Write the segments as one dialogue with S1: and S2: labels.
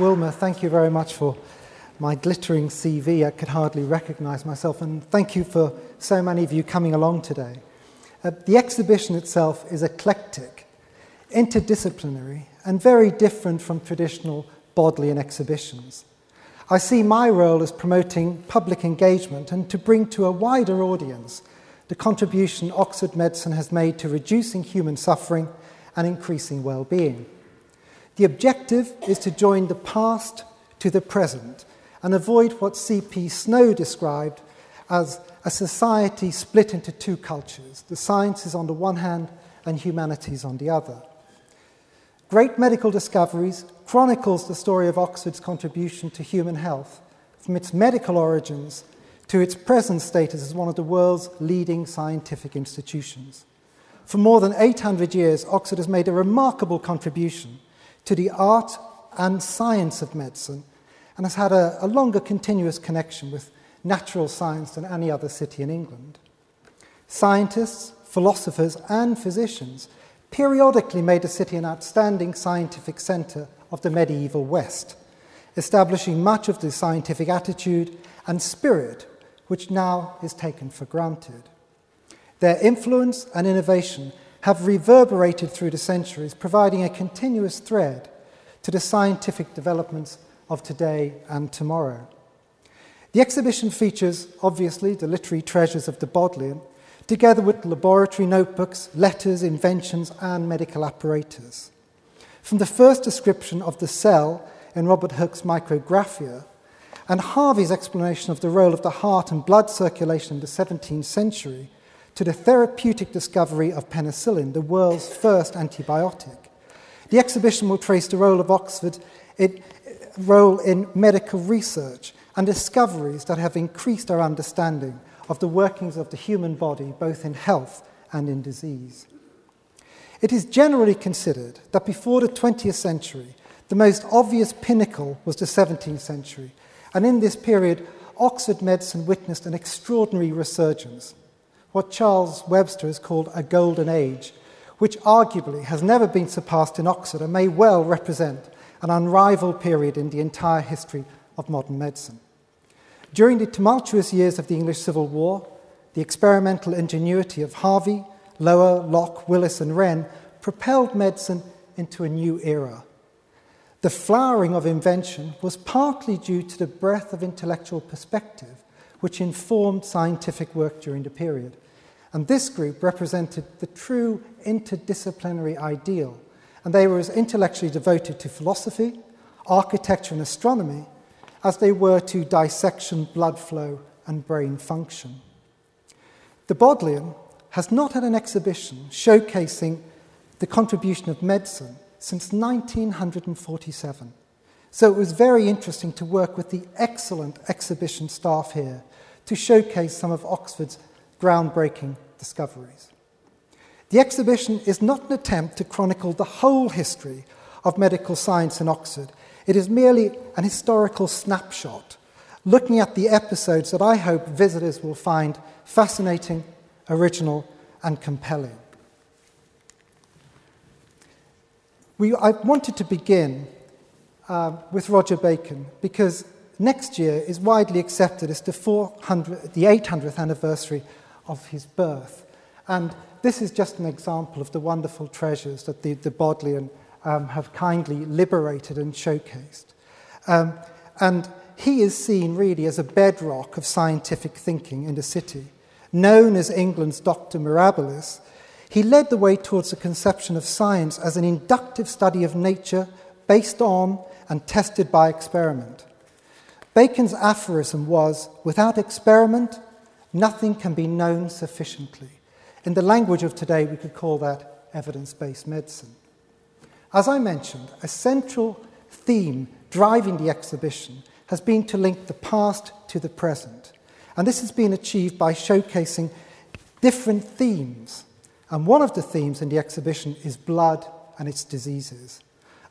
S1: Wilma, thank you very much for my glittering CV. I could hardly recognize myself, and thank you for so many of you coming along today. Uh, the exhibition itself is eclectic, interdisciplinary, and very different from traditional Bodleian exhibitions. I see my role as promoting public engagement and to bring to a wider audience the contribution Oxford medicine has made to reducing human suffering and increasing well being. The objective is to join the past to the present and avoid what C.P. Snow described as a society split into two cultures the sciences on the one hand and humanities on the other. Great Medical Discoveries chronicles the story of Oxford's contribution to human health from its medical origins to its present status as one of the world's leading scientific institutions. For more than 800 years, Oxford has made a remarkable contribution to the art and science of medicine and has had a, a longer continuous connection with natural science than any other city in England. Scientists, philosophers, and physicians periodically made the city an outstanding scientific centre of the medieval West, establishing much of the scientific attitude and spirit which now is taken for granted. Their influence and innovation have reverberated through the centuries, providing a continuous thread to the scientific developments of today and tomorrow. The exhibition features, obviously, the literary treasures of the Bodleian, together with laboratory notebooks, letters, inventions, and medical apparatus. From the first description of the cell in Robert Hooke's Micrographia, and Harvey's explanation of the role of the heart and blood circulation in the 17th century, to the therapeutic discovery of penicillin, the world's first antibiotic. The exhibition will trace the role of Oxford, it, role in medical research and discoveries that have increased our understanding of the workings of the human body, both in health and in disease. It is generally considered that before the 20th century, the most obvious pinnacle was the 17th century, and in this period, Oxford medicine witnessed an extraordinary resurgence what Charles Webster has called a golden age, which arguably has never been surpassed in Oxford and may well represent an unrivaled period in the entire history of modern medicine. During the tumultuous years of the English Civil War, the experimental ingenuity of Harvey, Lower, Locke, Willis, and Wren propelled medicine into a new era. The flowering of invention was partly due to the breadth of intellectual perspective which informed scientific work during the period. And this group represented the true interdisciplinary ideal, and they were as intellectually devoted to philosophy, architecture, and astronomy as they were to dissection, blood flow, and brain function. The Bodleian has not had an exhibition showcasing the contribution of medicine since 1947. So it was very interesting to work with the excellent exhibition staff here to showcase some of Oxford's groundbreaking discoveries. The exhibition is not an attempt to chronicle the whole history of medical science in Oxford. It is merely an historical snapshot, looking at the episodes that I hope visitors will find fascinating, original, and compelling. We, I wanted to begin uh, with Roger Bacon because next year is widely accepted as the, 400, the 800th anniversary of his birth. And this is just an example of the wonderful treasures that the, the Bodleian um, have kindly liberated and showcased. Um, and he is seen really as a bedrock of scientific thinking in the city. Known as England's Dr. Mirabilis, he led the way towards the conception of science as an inductive study of nature based on and tested by experiment. Bacon's aphorism was without experiment, nothing can be known sufficiently. In the language of today, we could call that evidence based medicine. As I mentioned, a central theme driving the exhibition has been to link the past to the present. And this has been achieved by showcasing different themes. And one of the themes in the exhibition is blood and its diseases.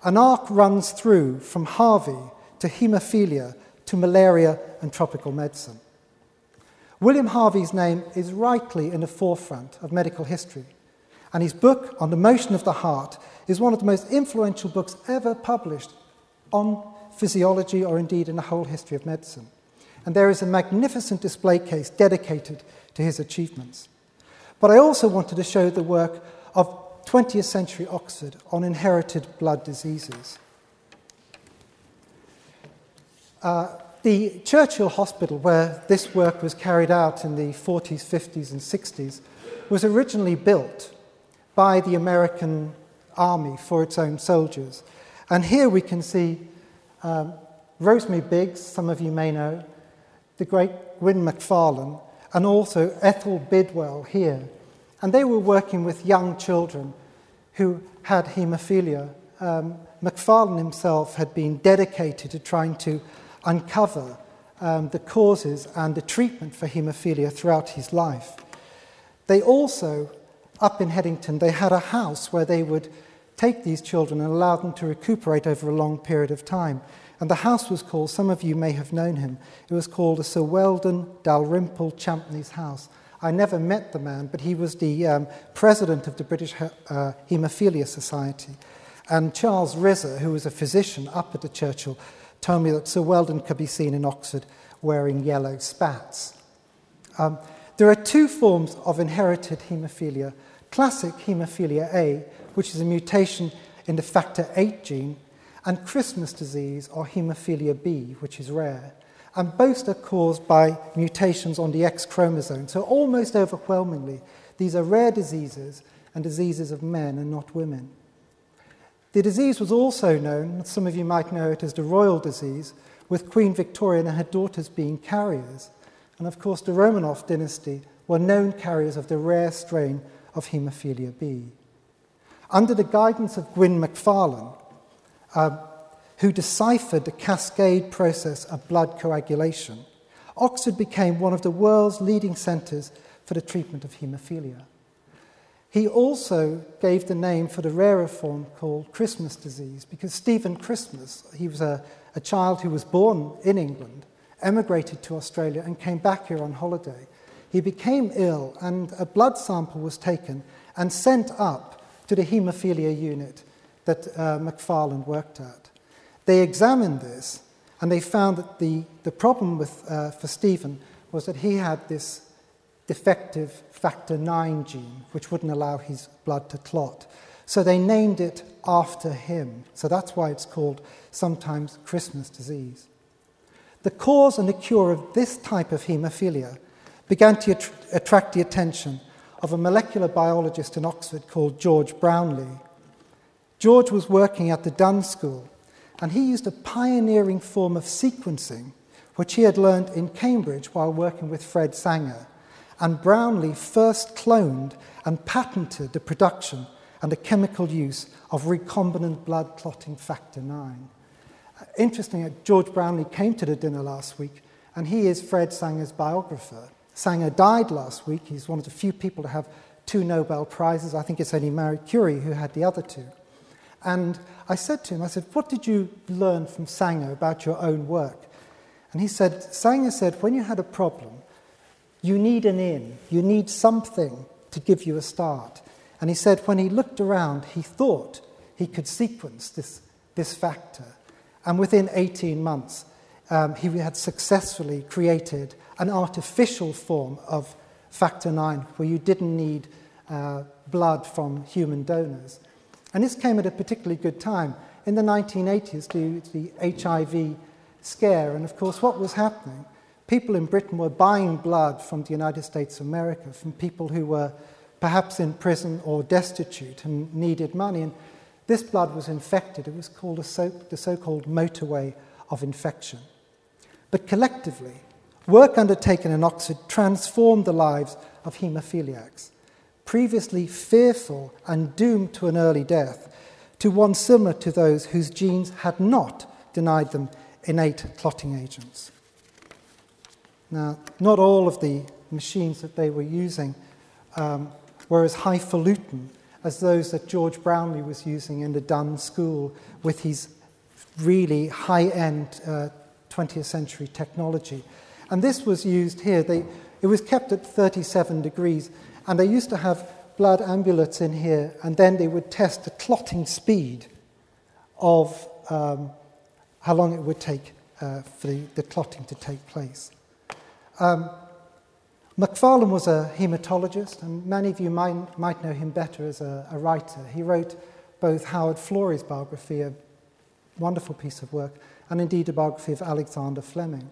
S1: An arc runs through from Harvey to haemophilia to malaria and tropical medicine. William Harvey's name is rightly in the forefront of medical history, and his book on the motion of the heart is one of the most influential books ever published on physiology, or indeed in the whole history of medicine. And there is a magnificent display case dedicated to his achievements. But I also wanted to show the work of 20th century Oxford on inherited blood diseases. Uh, the Churchill Hospital, where this work was carried out in the 40s, 50s, and 60s, was originally built by the American Army for its own soldiers. And here we can see um, Rosemary Biggs, some of you may know, the great Gwyn Macfarlane, and also Ethel Bidwell here. And they were working with young children who had haemophilia. Um, Macfarlane himself had been dedicated to trying to uncover um, the causes and the treatment for haemophilia throughout his life. They also, up in Headington, they had a house where they would take these children and allow them to recuperate over a long period of time. And the house was called, some of you may have known him, it was called the Sir Weldon Dalrymple Champneys House. I never met the man, but he was the um, president of the British uh, Haemophilia Society. And Charles Rizza, who was a physician up at the Churchill, told me that Sir Weldon could be seen in Oxford wearing yellow spats. Um, there are two forms of inherited haemophilia classic haemophilia A, which is a mutation in the factor VIII gene, and Christmas disease or haemophilia B, which is rare. And both are caused by mutations on the X chromosome. So, almost overwhelmingly, these are rare diseases and diseases of men and not women. The disease was also known, some of you might know it as the royal disease, with Queen Victoria and her daughters being carriers. And of course, the Romanov dynasty were known carriers of the rare strain of haemophilia B. Under the guidance of Gwyn Macfarlane, uh, who deciphered the cascade process of blood coagulation, Oxford became one of the world's leading centres for the treatment of haemophilia. He also gave the name for the rarer form called Christmas disease because Stephen Christmas, he was a, a child who was born in England, emigrated to Australia, and came back here on holiday. He became ill, and a blood sample was taken and sent up to the haemophilia unit that uh, Macfarlane worked at. They examined this, and they found that the, the problem with, uh, for Stephen was that he had this defective factor 9 gene, which wouldn't allow his blood to clot. So they named it after him. So that's why it's called sometimes Christmas disease. The cause and the cure of this type of haemophilia began to attract the attention of a molecular biologist in Oxford called George Brownlee. George was working at the Dunn School, and he used a pioneering form of sequencing which he had learned in Cambridge while working with Fred Sanger and Brownlee first cloned and patented the production and the chemical use of recombinant blood clotting factor 9. Uh, interestingly, George Brownlee came to the dinner last week, and he is Fred Sanger's biographer. Sanger died last week. He's one of the few people to have two Nobel Prizes. I think it's only Marie Curie who had the other two. And I said to him, I said, What did you learn from Sanger about your own work? And he said, Sanger said, when you had a problem, you need an in, you need something to give you a start. And he said when he looked around, he thought he could sequence this, this factor. And within 18 months, um, he had successfully created an artificial form of factor 9 where you didn't need uh, blood from human donors. And this came at a particularly good time. In the 1980s, due to the HIV scare, and of course, what was happening people in Britain were buying blood from the United States of America, from people who were perhaps in prison or destitute and needed money. And this blood was infected. It was called so, the so called motorway of infection. But collectively, work undertaken in Oxford transformed the lives of haemophiliacs, previously fearful and doomed to an early death, to one similar to those whose genes had not denied them innate clotting agents. Now, not all of the machines that they were using um, were as highfalutin as those that George Brownlee was using in the Dunn School with his really high end uh, 20th century technology. And this was used here. They, it was kept at 37 degrees, and they used to have blood amulets in here, and then they would test the clotting speed of um, how long it would take uh, for the, the, clotting to take place. Um, Macfarlane was a hematologist, and many of you might, might know him better as a, a writer. He wrote both Howard Florey's biography, a wonderful piece of work, and indeed a biography of Alexander Fleming.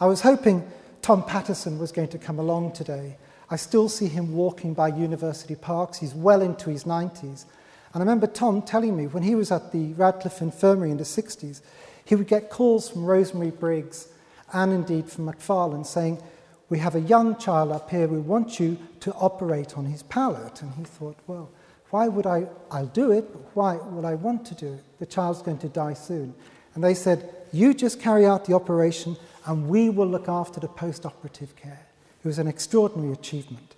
S1: I was hoping Tom Patterson was going to come along today. I still see him walking by university parks. He's well into his 90s. And I remember Tom telling me when he was at the Radcliffe Infirmary in the 60s, he would get calls from Rosemary Biggs and indeed from Macfarlane saying, we have a young child up here, we want you to operate on his palate. And he thought, well, why would I? I'll do it, but why would I want to do it? The child's going to die soon. And they said, you just carry out the operation and we will look after the post operative care. It was an extraordinary achievement.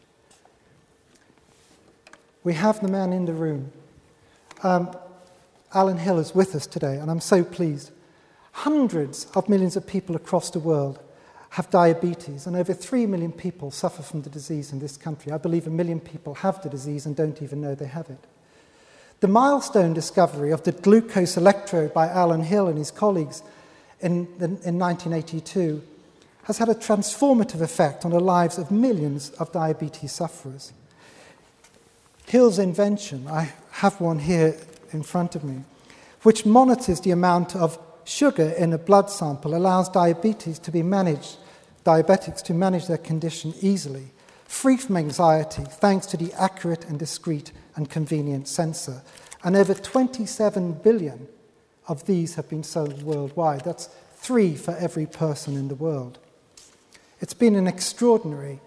S1: We have the man in the room. Um, Alan Hill is with us today, and I'm so pleased. Hundreds of millions of people across the world have diabetes, and over 3 million people suffer from the disease in this country. I believe a million people have the disease and don't even know they have it. The milestone discovery of the glucose electrode by Alan Hill and his colleagues in, in 1982 has had a transformative effect on the lives of millions of diabetes sufferers. Hill's invention, I have one here in front of me, which monitors the amount of sugar in a blood sample, allows diabetes to be managed diabetics to manage their condition easily, free from anxiety thanks to the accurate and discreet and convenient sensor. And over 27 billion of these have been sold worldwide. That's three for every person in the world. It's been an extraordinary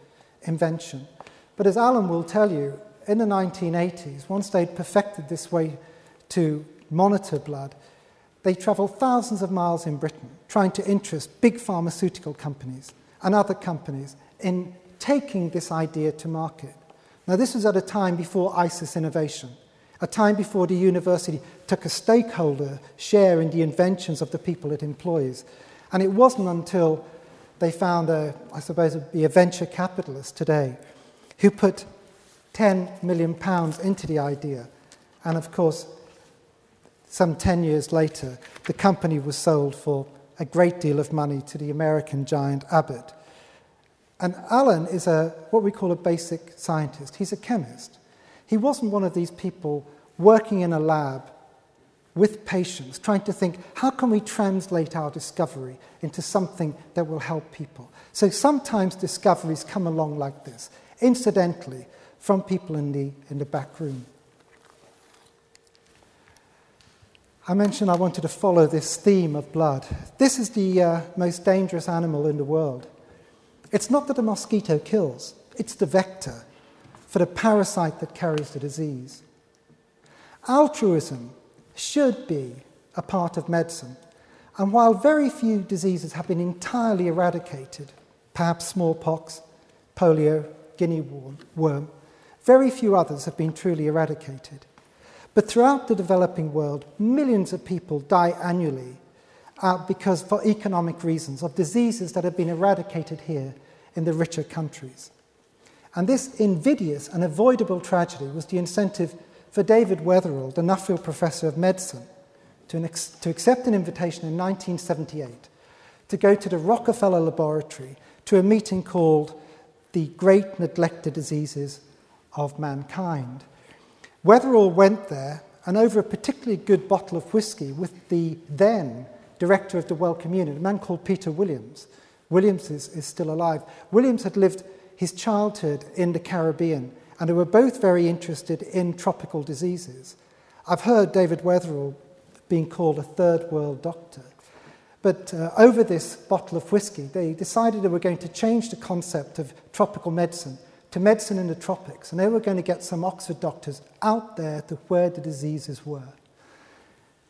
S1: invention. But as Alan will tell you, in the 1980s, once they'd perfected this way to monitor blood, they travel thousands of miles in Britain trying to interest big pharmaceutical companies and other companies in taking this idea to market. Now, this was at a time before ISIS innovation, a time before the university took a stakeholder share in the inventions of the people it employs. And it wasn't until they found, a, I suppose it would be a venture capitalist today, who put 10 million pounds into the idea. And of course, some 10 years later, the company was sold for a great deal of money to the American giant Abbott. And Alan is a, what we call a basic scientist. He's a chemist. He wasn't one of these people working in a lab with patients, trying to think, how can we translate our discovery into something that will help people? So sometimes discoveries come along like this, incidentally, from people in the, in the back room. I mentioned I wanted to follow this theme of blood. This is the uh, most dangerous animal in the world. It's not that a mosquito kills, it's the vector for the parasite that carries the disease. Altruism should be a part of medicine, and while very few diseases have been entirely eradicated, perhaps smallpox, polio, guinea worm, very few others have been truly eradicated. But throughout the developing world, millions of people die annually uh, because, for economic reasons, of diseases that have been eradicated here in the richer countries. And this invidious and avoidable tragedy was the incentive for David Weatherall, the Nuffield Professor of Medicine, to, ex- to accept an invitation in 1978 to go to the Rockefeller Laboratory to a meeting called The Great Neglected Diseases of Mankind. Weatherall went there, and over a particularly good bottle of whiskey with the then director of the Wellcome Unit, a man called Peter Williams. Williams is, is still alive. Williams had lived his childhood in the Caribbean, and they were both very interested in tropical diseases. I've heard David Weatherall being called a third world doctor. But uh, over this bottle of whiskey, they decided they were going to change the concept of tropical medicine to medicine in the tropics, and they were going to get some Oxford doctors out there to where the diseases were.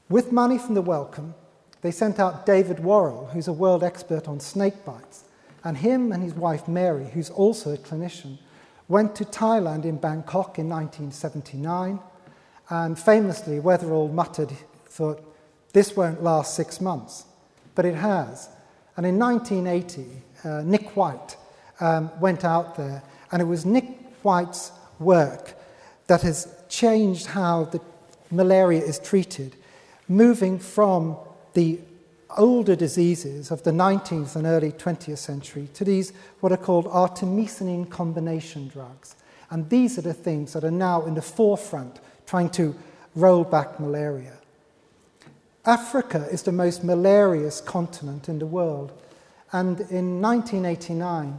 S1: With money from the Wellcome, they sent out David Warrell, who's a world expert on snake bites, and him and his wife Mary, who's also a clinician, went to Thailand in Bangkok in 1979, and famously, Weatherall muttered, thought, this won't last six months. But it has. And in 1980, uh, Nick White um, went out there and it was Nick White's work that has changed how the malaria is treated, moving from the older diseases of the 19th and early 20th century to these what are called artemisinin combination drugs. And these are the things that are now in the forefront trying to roll back malaria. Africa is the most malarious continent in the world. And in 1989,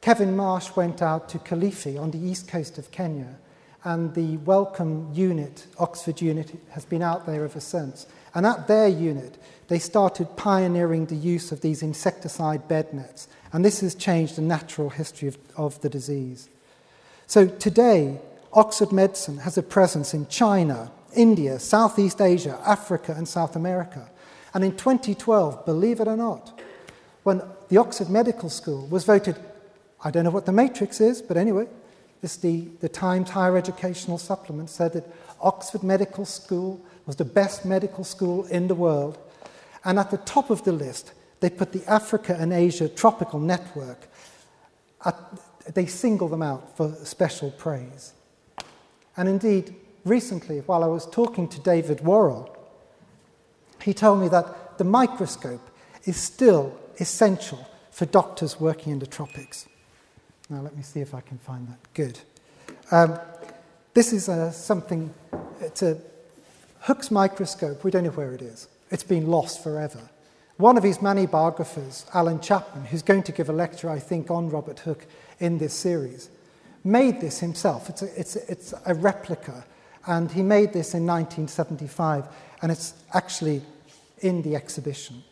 S1: Kevin Marsh went out to Kilifi on the east coast of Kenya, and the Wellcome unit, Oxford unit, has been out there ever since. And at their unit, they started pioneering the use of these insecticide bed nets, and this has changed the natural history of, of the disease. So today, Oxford Medicine has a presence in China, India, Southeast Asia, Africa, and South America. And in 2012, believe it or not, when the Oxford Medical School was voted, I don't know what the matrix is, but anyway, this the, the Times Higher Educational Supplement said that Oxford Medical School was the best medical school in the world. And at the top of the list, they put the Africa and Asia Tropical Network. At, they single them out for special praise. And indeed, recently, while I was talking to David Warrell, he told me that the microscope is still essential for doctors working in the tropics. Now, let me see if I can find that. Good. Um, this is uh, something, it's a Hooke's microscope. We don't know where it is, it's been lost forever. One of his many biographers, Alan Chapman, who's going to give a lecture, I think, on Robert Hooke in this series, made this himself. It's a, it's a, it's a replica and he made this in 1975, and it's actually in the exhibition.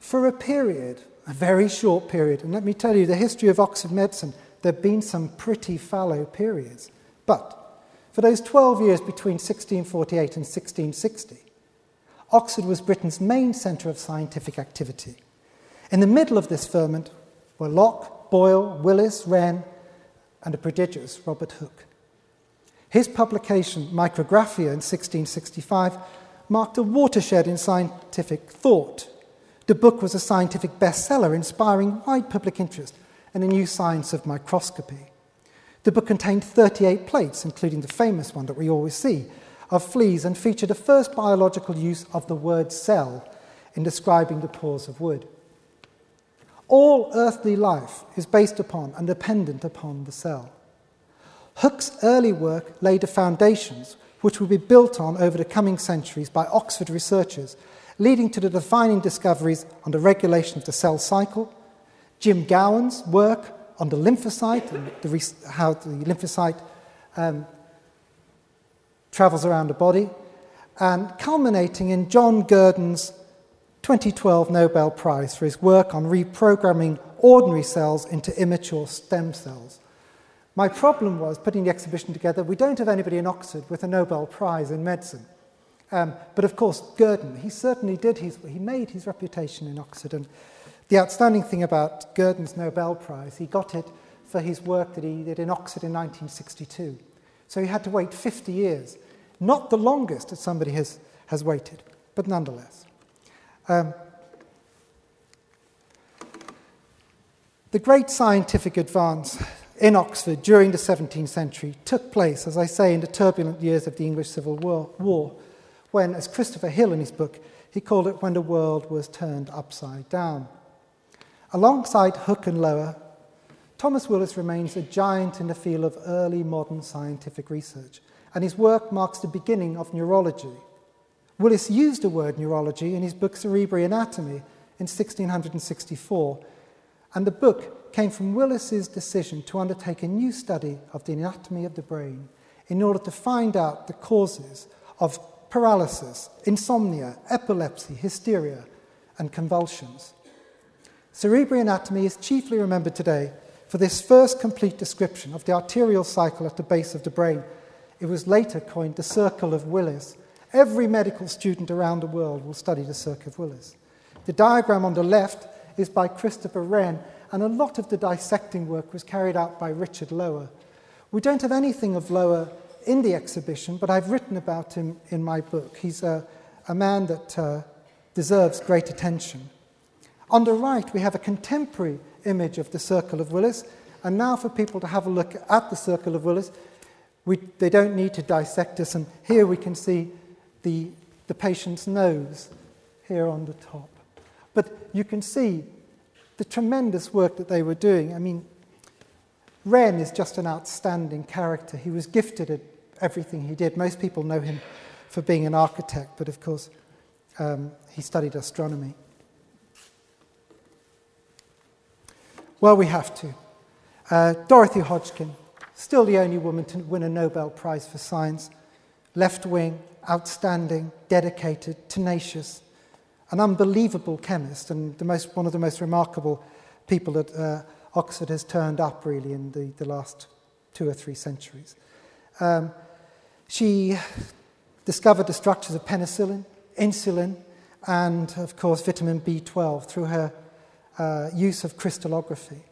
S1: For a period, a very short period, and let me tell you, the history of Oxford medicine, there have been some pretty fallow periods. But for those 12 years between 1648 and 1660, Oxford was Britain's main centre of scientific activity. In the middle of this ferment were Locke, Boyle, Willis, Wren, and the prodigious Robert Hooke. His publication, Micrographia, in 1665, marked a watershed in scientific thought. The book was a scientific bestseller, inspiring wide public interest in a new science of microscopy. The book contained 38 plates, including the famous one that we always see, of fleas, and featured the first biological use of the word cell in describing the pores of wood. All earthly life is based upon and dependent upon the cell. Hooke's early work laid the foundations which would be built on over the coming centuries by Oxford researchers, leading to the defining discoveries on the regulation of the cell cycle, Jim Gowans' work on the lymphocyte and the, how the lymphocyte um, travels around the body, and culminating in John Gurdon's 2012 Nobel Prize for his work on reprogramming ordinary cells into immature stem cells. My problem was putting the exhibition together. We don't have anybody in Oxford with a Nobel Prize in medicine. Um, but of course, Gurdon, he certainly did. His, he made his reputation in Oxford. And the outstanding thing about Gurdon's Nobel Prize, he got it for his work that he did in Oxford in 1962. So he had to wait 50 years. Not the longest that somebody has, has waited, but nonetheless. Um, the great scientific advance in Oxford during the 17th century took place, as I say, in the turbulent years of the English Civil War, when, as Christopher Hill in his book, he called it when the world was turned upside down. Alongside Hooke and Lower, Thomas Willis remains a giant in the field of early modern scientific research, and his work marks the beginning of neurology. Willis used the word neurology in his book Cerebri Anatome in 1664, and the book came from Willis's decision to undertake a new study of the anatomy of the brain in order to find out the causes of paralysis, insomnia, epilepsy, hysteria, and convulsions. Cerebral anatomy is chiefly remembered today for this first complete description of the arterial cycle at the base of the brain. It was later coined the Circle of Willis. Every medical student around the world will study the Circle of Willis. The diagram on the left is by Christopher Wren and a lot of the dissecting work was carried out by Richard Lower. We don't have anything of Lower in the exhibition, but I've written about him in my book. He's a, a man that uh, deserves great attention. On the right, we have a contemporary image of the Circle of Willis, and now for people to have a look at the Circle of Willis, we, they don't need to dissect us, and here we can see the, the patient's nose. here on the top. But you can see the tremendous work that they were doing. I mean, Wren is just an outstanding character. He was gifted at everything he did. Most people know him for being an architect, but of course, um, he studied astronomy. Well, we have to. Uh, Dorothy Hodgkin, still the only woman to win a Nobel Prize for Science, left wing, outstanding, dedicated, tenacious, an unbelievable chemist, and the most, one of the most remarkable people that uh, Oxford has turned up really in the, the last two or three centuries. Um, she discovered the structures of penicillin, insulin, and of course vitamin B12 through her uh, use of crystallography.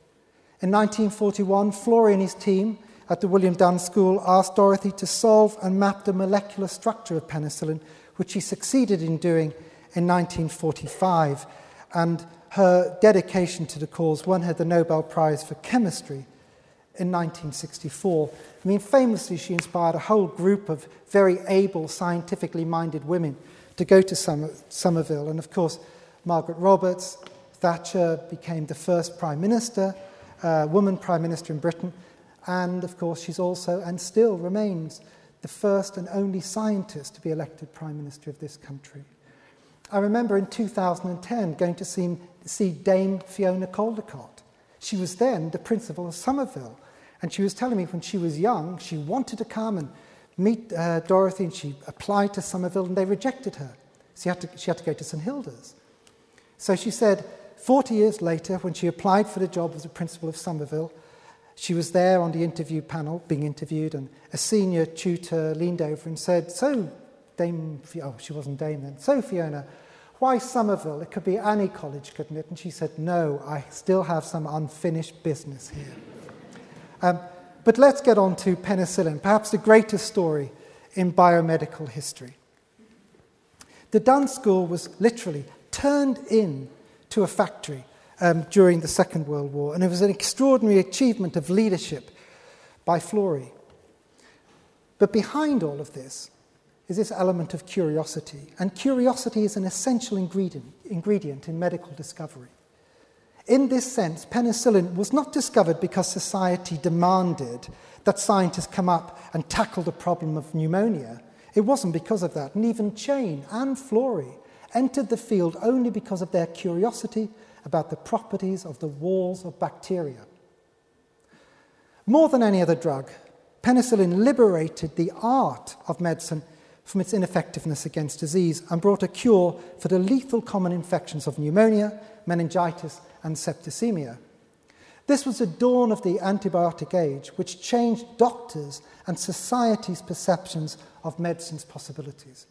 S1: In 1941, Florey and his team at the William Dunn School asked Dorothy to solve and map the molecular structure of penicillin, which she succeeded in doing in 1945. And her dedication to the cause won her the Nobel Prize for Chemistry in 1964. I mean, famously, she inspired a whole group of very able, scientifically minded women to go to Somer- Somerville. And of course, Margaret Roberts, Thatcher became the first Prime Minister, uh, woman Prime Minister in Britain. And of course, she's also and still remains the first and only scientist to be elected Prime Minister of this country. I remember in 2010 going to see, see Dame Fiona Caldicott. She was then the principal of Somerville. And she was telling me when she was young, she wanted to come and meet uh, Dorothy, and she applied to Somerville, and they rejected her. So she had, to, she had to go to St Hilda's. So she said, 40 years later, when she applied for the job as a principal of Somerville, she was there on the interview panel being interviewed, and a senior tutor leaned over and said, So, Dame, oh, she wasn't Dame then, so Fiona, why Somerville? It could be any college, couldn't it? And she said, No, I still have some unfinished business here. Um, but let's get on to penicillin, perhaps the greatest story in biomedical history. The Dunn School was literally turned in to a factory um, during the Second World War, and it was an extraordinary achievement of leadership by Florey. But behind all of this is this element of curiosity, and curiosity is an essential ingredient, ingredient in medical discovery. In this sense, penicillin was not discovered because society demanded that scientists come up and tackle the problem of pneumonia. It wasn't because of that. And even Chain and Florey entered the field only because of their curiosity about the properties of the walls of bacteria. More than any other drug, penicillin liberated the art of medicine from its ineffectiveness against disease and brought a cure for the lethal common infections of pneumonia, meningitis, and septicemia. This was the dawn of the antibiotic age, which changed doctors' and society's perceptions of medicine's possibilities.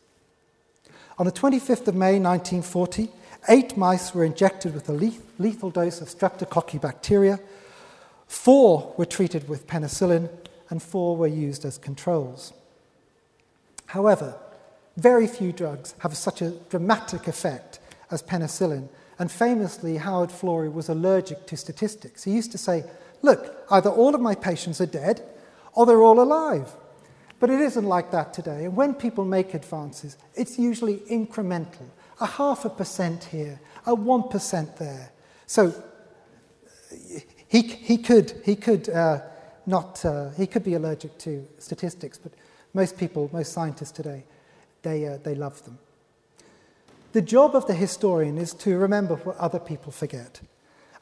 S1: On the 25th of May 1940, eight mice were injected with a lethal dose of streptococci bacteria. Four were treated with penicillin, and four were used as controls. However, very few drugs have such a dramatic effect as penicillin, and famously, Howard Florey was allergic to statistics. He used to say, Look, either all of my patients are dead or they're all alive. But it isn't like that today. And when people make advances, it's usually incremental a half a percent here, a 1% there. So he, he could, he could uh, not, uh, he could be allergic to statistics, but most people, most scientists today, they, uh, they love them. The job of the historian is to remember what other people forget.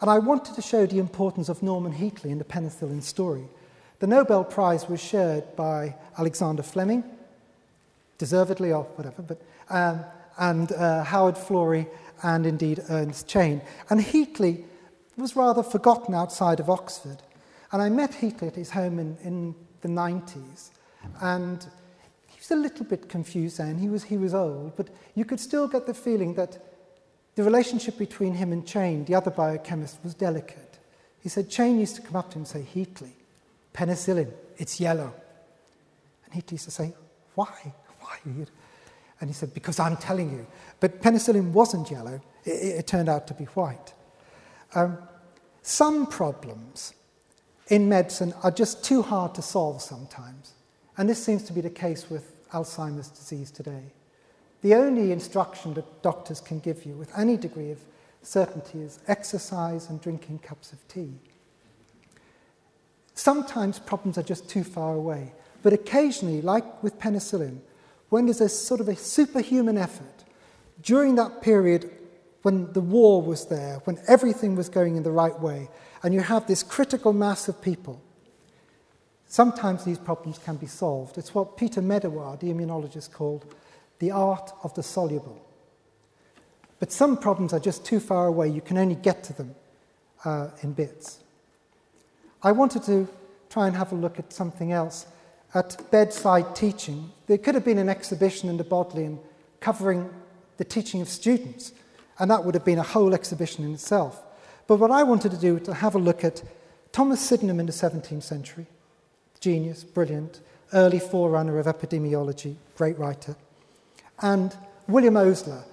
S1: And I wanted to show the importance of Norman Heatley in the penicillin story. The Nobel Prize was shared by Alexander Fleming, deservedly or whatever, but, um, and uh, Howard Florey and indeed Ernest Chain. And Heatley was rather forgotten outside of Oxford. And I met Heatley at his home in, in the 90s. And he was a little bit confused then. He was, he was old, but you could still get the feeling that the relationship between him and Chain, the other biochemist, was delicate. He said Chain used to come up to him and say, Heatley, penicillin, it's yellow. And he used to say, Why? Why? And he said, Because I'm telling you. But penicillin wasn't yellow, it, it turned out to be white. Um, some problems in medicine are just too hard to solve sometimes. And this seems to be the case with Alzheimer's disease today. the only instruction that doctors can give you with any degree of certainty is exercise and drinking cups of tea. Sometimes problems are just too far away, but occasionally, like with penicillin, when there's a sort of a superhuman effort, during that period when the war was there, when everything was going in the right way, and you have this critical mass of people, sometimes these problems can be solved. It's what Peter Medawar, the immunologist, called the art of the soluble. But some problems are just too far away, you can only get to them uh, in bits. I wanted to try and have a look at something else. At bedside teaching, there could have been an exhibition in the Bodleian covering the teaching of students, and that would have been a whole exhibition in itself. But what I wanted to do was to have a look at Thomas Sydenham in the 17th century, genius, brilliant, early forerunner of epidemiology, great writer and William Osler,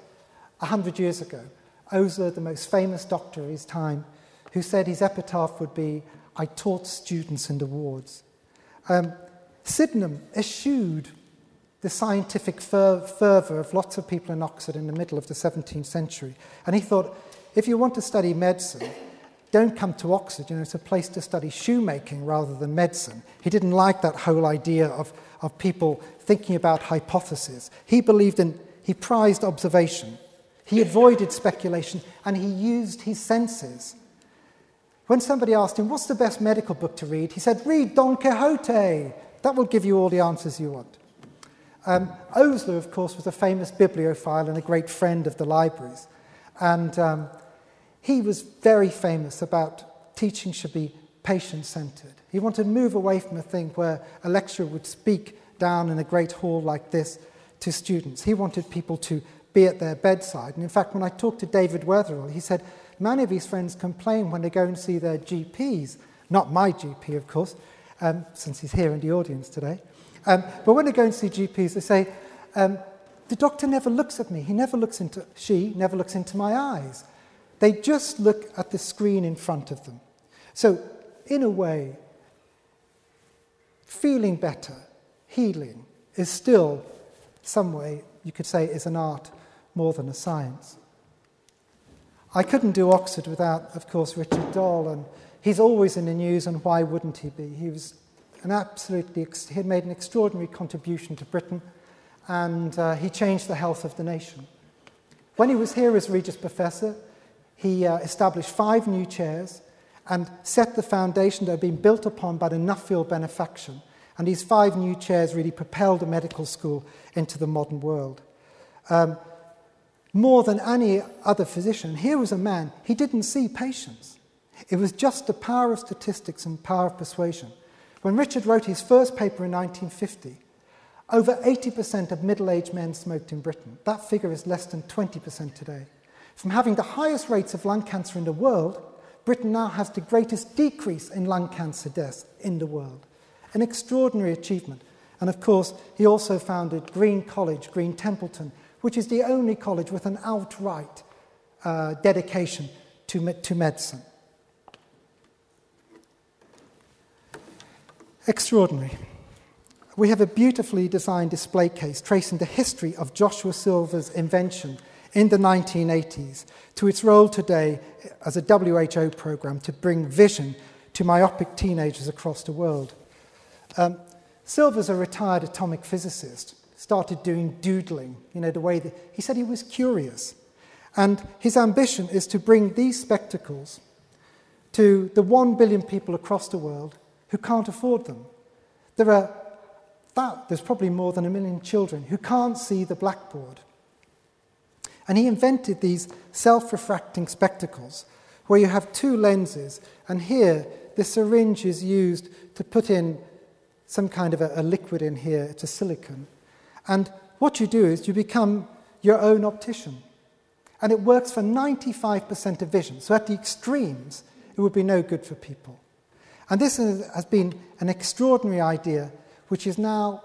S1: a hundred years ago, Osler, the most famous doctor of his time, who said his epitaph would be, I taught students in the wards. Um, Sydenham eschewed the scientific fer- fervour of lots of people in Oxford in the middle of the 17th century. And he thought, if you want to study medicine, don't come to Oxford. You know, it's a place to study shoemaking rather than medicine. He didn't like that whole idea of, of people thinking about hypotheses. He believed in, he prized observation. He avoided speculation and he used his senses. When somebody asked him, What's the best medical book to read? he said, Read Don Quixote. That will give you all the answers you want. Um, Osler, of course, was a famous bibliophile and a great friend of the libraries. And um, he was very famous about teaching should be patient centered. He wanted to move away from a thing where a lecturer would speak down in a great hall like this to students. He wanted people to be at their bedside. And in fact, when I talked to David Weatherall, he said many of his friends complain when they go and see their GPs, not my GP, of course, um, since he's here in the audience today. Um, but when they go and see GPs, they say, um, the doctor never looks at me. He never looks into, she never looks into my eyes. They just look at the screen in front of them. So, in a way, feeling better, healing, is still, some way, you could say, is an art more than a science. I couldn't do Oxford without, of course, Richard Doll, and he's always in the news, and why wouldn't he be? He was an absolutely, he had made an extraordinary contribution to Britain, and uh, he changed the health of the nation. When he was here as Regius Professor, he uh, established five new chairs and set the foundation that had been built upon by the Nuffield benefaction. And these five new chairs really propelled the medical school into the modern world. Um, more than any other physician, here was a man, he didn't see patients. It was just the power of statistics and power of persuasion. When Richard wrote his first paper in 1950, over 80% of middle aged men smoked in Britain. That figure is less than 20% today. From having the highest rates of lung cancer in the world, Britain now has the greatest decrease in lung cancer deaths in the world. An extraordinary achievement. And of course, he also founded Green College, Green Templeton, which is the only college with an outright uh, dedication to, me- to medicine. Extraordinary. We have a beautifully designed display case tracing the history of Joshua Silver's invention in the 1980s to its role today as a WHO program to bring vision to myopic teenagers across the world. Um, Silver's a retired atomic physicist, started doing doodling, you know, the way that he said he was curious. And his ambition is to bring these spectacles to the one billion people across the world who can't afford them. There are that, there's probably more than a million children who can't see the blackboard. And he invented these self refracting spectacles where you have two lenses, and here the syringe is used to put in some kind of a, a liquid in here, it's a silicon. And what you do is you become your own optician. And it works for 95% of vision. So at the extremes, it would be no good for people. And this has been an extraordinary idea, which is now,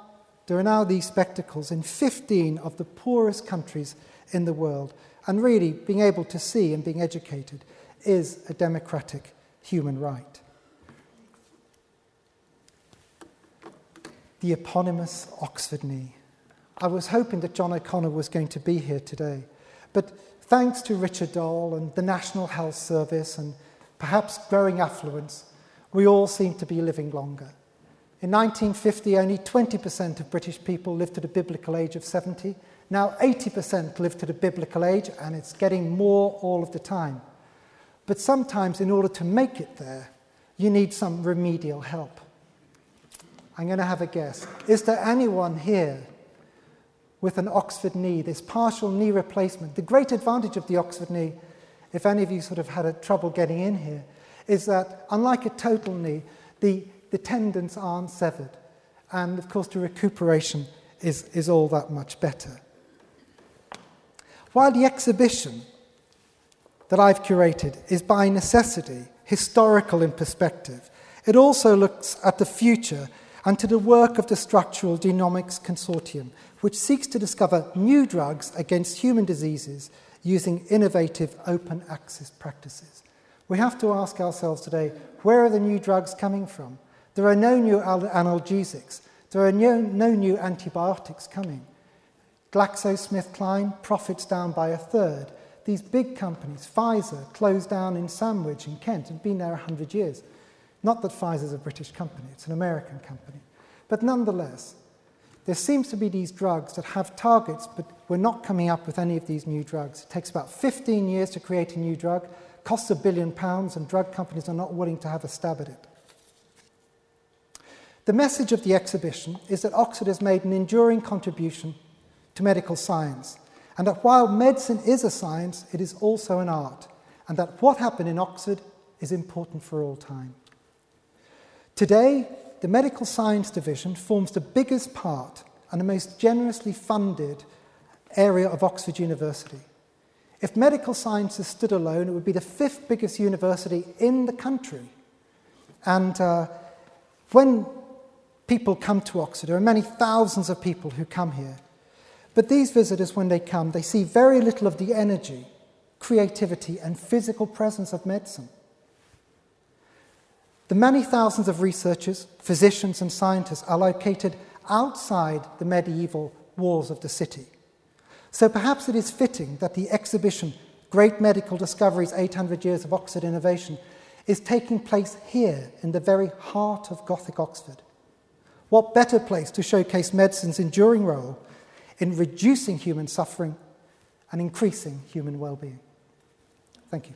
S1: there are now these spectacles in 15 of the poorest countries in the world. And really, being able to see and being educated is a democratic human right. The eponymous Oxford knee. I was hoping that John O'Connor was going to be here today. But thanks to Richard Doll and the National Health Service and perhaps growing affluence, we all seem to be living longer. In 1950, only 20% of British people lived to the biblical age of 70. Now 80% live to the biblical age, and it's getting more all of the time. But sometimes, in order to make it there, you need some remedial help. I'm going to have a guess. Is there anyone here with an Oxford knee, this partial knee replacement? The great advantage of the Oxford knee, if any of you sort of had a trouble getting in here, is that unlike a total knee, the, the tendons aren't severed. And of course, the recuperation is, is all that much better. While the exhibition that I've curated is by necessity historical in perspective, it also looks at the future and to the work of the Structural Genomics Consortium, which seeks to discover new drugs against human diseases using innovative open access practices. We have to ask ourselves today where are the new drugs coming from? There are no new analgesics, there are no, no new antibiotics coming. GlaxoSmithKline profits down by a third. These big companies, Pfizer, closed down in Sandwich in Kent, had been there 100 years. Not that Pfizer's a British company, it's an American company. But nonetheless, there seems to be these drugs that have targets, but we're not coming up with any of these new drugs. It takes about 15 years to create a new drug, costs a billion pounds, and drug companies are not willing to have a stab at it. The message of the exhibition is that Oxford has made an enduring contribution to medical science, and that while medicine is a science, it is also an art, and that what happened in Oxford is important for all time. Today, the Medical Science Division forms the biggest part and the most generously funded area of Oxford University. If medical sciences stood alone, it would be the fifth biggest university in the country. And uh, when people come to Oxford, there are many thousands of people who come here. But these visitors, when they come, they see very little of the energy, creativity, and physical presence of medicine. The many thousands of researchers, physicians, and scientists are located outside the medieval walls of the city. So perhaps it is fitting that the exhibition, Great Medical Discoveries 800 Years of Oxford Innovation, is taking place here in the very heart of Gothic Oxford. What better place to showcase medicine's enduring role in reducing human suffering and increasing human well being. Thank you.